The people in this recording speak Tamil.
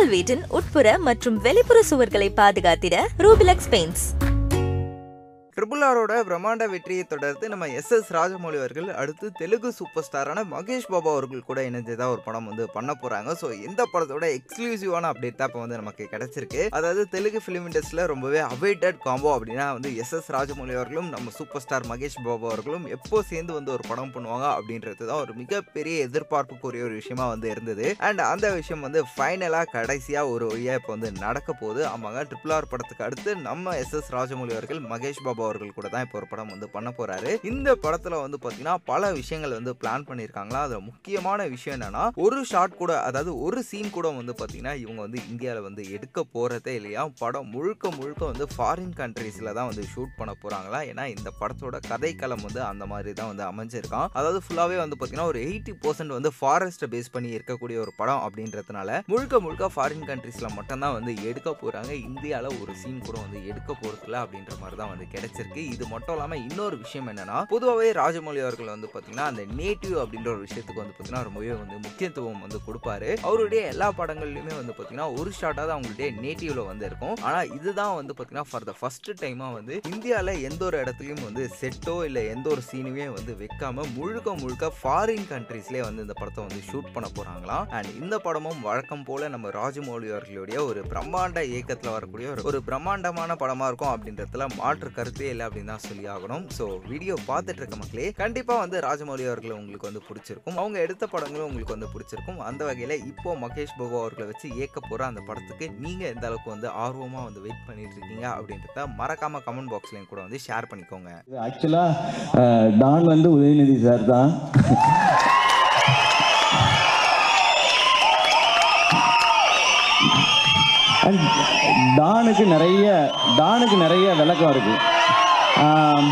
உங்கள் வீட்டின் உட்புற மற்றும் வெளிப்புற சுவர்களை பாதுகாத்திட ரூபிலக்ஸ் பெயிண்ட்ஸ். ட்ரிபிள் ஆரோட பிரம்மாண்ட வெற்றியை தொடர்ந்து நம்ம எஸ் எஸ் ராஜமௌழி அவர்கள் அடுத்து தெலுங்கு சூப்பர் ஸ்டாரான மகேஷ் பாபா அவர்கள் கூட இணைஞ்சதாக ஒரு படம் வந்து பண்ண போகிறாங்க ஸோ இந்த படத்தோட எக்ஸ்க்ளூசிவான அப்டேட் தான் இப்போ வந்து நமக்கு கிடைச்சிருக்கு. அதாவது தெலுங்கு ஃபிலிம் இண்டஸ்ட்ரியில் ரொம்பவே அவைட்டட் காம்போ அப்படின்னா வந்து எஸ் எஸ் ராஜமௌழி அவர்களும் நம்ம சூப்பர் ஸ்டார் மகேஷ் பாபா அவர்களும் எப்போ சேர்ந்து வந்து ஒரு படம் பண்ணுவாங்க அப்படின்றது தான் ஒரு மிகப்பெரிய எதிர்பார்ப்புக்குரிய ஒரு விஷயமா வந்து இருந்தது. அண்ட் அந்த விஷயம் வந்து ஃபைனலாக கடைசியாக ஒரு வழியாக இப்போ வந்து நடக்க போகுது. ஆமாங்க ட்ரிபிள் ஆர் படத்துக்கு அடுத்து நம்ம எஸ் எஸ் ராஜமௌழி அவர்கள் மகேஷ் பாபா அவர்கள் கூட தான் இப்போ ஒரு படம் வந்து பண்ண போறாரு. இந்த படத்துல வந்து பாத்தீங்கன்னா பல விஷயங்கள் வந்து பிளான் பண்ணியிருக்காங்களா அதுல முக்கியமான விஷயம் என்னன்னா ஒரு ஷாட் கூட அதாவது ஒரு சீன் கூட வந்து பாத்தீங்கன்னா இவங்க வந்து இந்தியாவில் வந்து எடுக்க போறதே இல்லையா? படம் முழுக்க முழுக்க வந்து ஃபாரின் கண்ட்ரீஸ்ல தான் வந்து ஷூட் பண்ண போறாங்களா? ஏன்னா இந்த படத்தோட கதைக்களம் வந்து அந்த மாதிரி தான் வந்து அமைஞ்சிருக்கான். அதாவது ஃபுல்லாவே வந்து பாத்தீங்கன்னா ஒரு எயிட்டி பர்சன்ட் வந்து ஃபாரஸ்ட்டை பேஸ் பண்ணி இருக்கக்கூடிய ஒரு படம் அப்படின்றதுனால முழுக்க முழுக்க ஃபாரின் கண்ட்ரீஸ்ல மட்டும்தான் வந்து எடுக்க போறாங்க. இந்தியாவில் ஒரு சீன் கூட வந்து எடுக்க போறதுல அப்படின்ற மாதிரி தான் வந்து கிடைச்சிருக்கு இது மட்டும் இல்லாமல் இன்னொரு விஷயம் என்னன்னா பொதுவாகவே ராஜமௌலி அவர்கள் வந்து பார்த்தீங்கன்னா அந்த நேட்டிவ் அப்படின்ற ஒரு விஷயத்துக்கு வந்து பார்த்தீங்கன்னா ரொம்பவே வந்து முக்கியத்துவம் வந்து கொடுப்பாரு. அவருடைய எல்லா படங்கள்லையுமே வந்து பார்த்தீங்கன்னா ஒரு ஷாட்டா தான் அவங்களுடைய நேட்டிவ்ல வந்து இருக்கும். ஆனால் இதுதான் வந்து பார்த்தீங்கன்னா ஃபார் த ஃபர்ஸ்ட் டைமாக வந்து இந்தியாவில் எந்த ஒரு இடத்துலையும் வந்து செட்டோ இல்லை எந்த ஒரு சீனுமே வந்து வைக்காம முழுக்க முழுக்க ஃபாரின் கண்ட்ரீஸ்லேயே வந்து இந்த படத்தை வந்து ஷூட் பண்ண போகிறாங்களாம் அண்ட் இந்த படமும் வழக்கம் போல நம்ம ராஜமௌலி அவர்களுடைய ஒரு பிரம்மாண்ட இயக்கத்தில் வரக்கூடிய ஒரு- ஒரு பிரம்மாண்டமான படமாக இருக்கும் அப்படின்றதுல மாற்று கருத்து இல்லை அப்படின்னு தான் சொல்லி ஆகணும். ஸோ வீடியோ பார்த்துட்டு இருக்க மக்களே கண்டிப்பாக வந்து ராஜமௌலி அவர்களை உங்களுக்கு வந்து பிடிச்சிருக்கும். அவங்க எடுத்த படங்களும் உங்களுக்கு வந்து பிடிச்சிருக்கும். அந்த வகையில் இப்போ மகேஷ் பாபு அவர்களை வச்சு இயக்க போகிற அந்த படத்துக்கு நீங்கள் எந்த அளவுக்கு வந்து ஆர்வமாக வந்து வெயிட் பண்ணிட்டு இருக்கீங்க அப்படின்றத மறக்காம கமெண்ட் பாக்ஸ்லையும் கூட வந்து ஷேர் பண்ணிக்கோங்க. ஆக்சுவலாக டான் வந்து உதயநிதி சார் தான். டானுக்கு நிறைய டானுக்கு நிறைய விளக்கம் இருக்குது Um,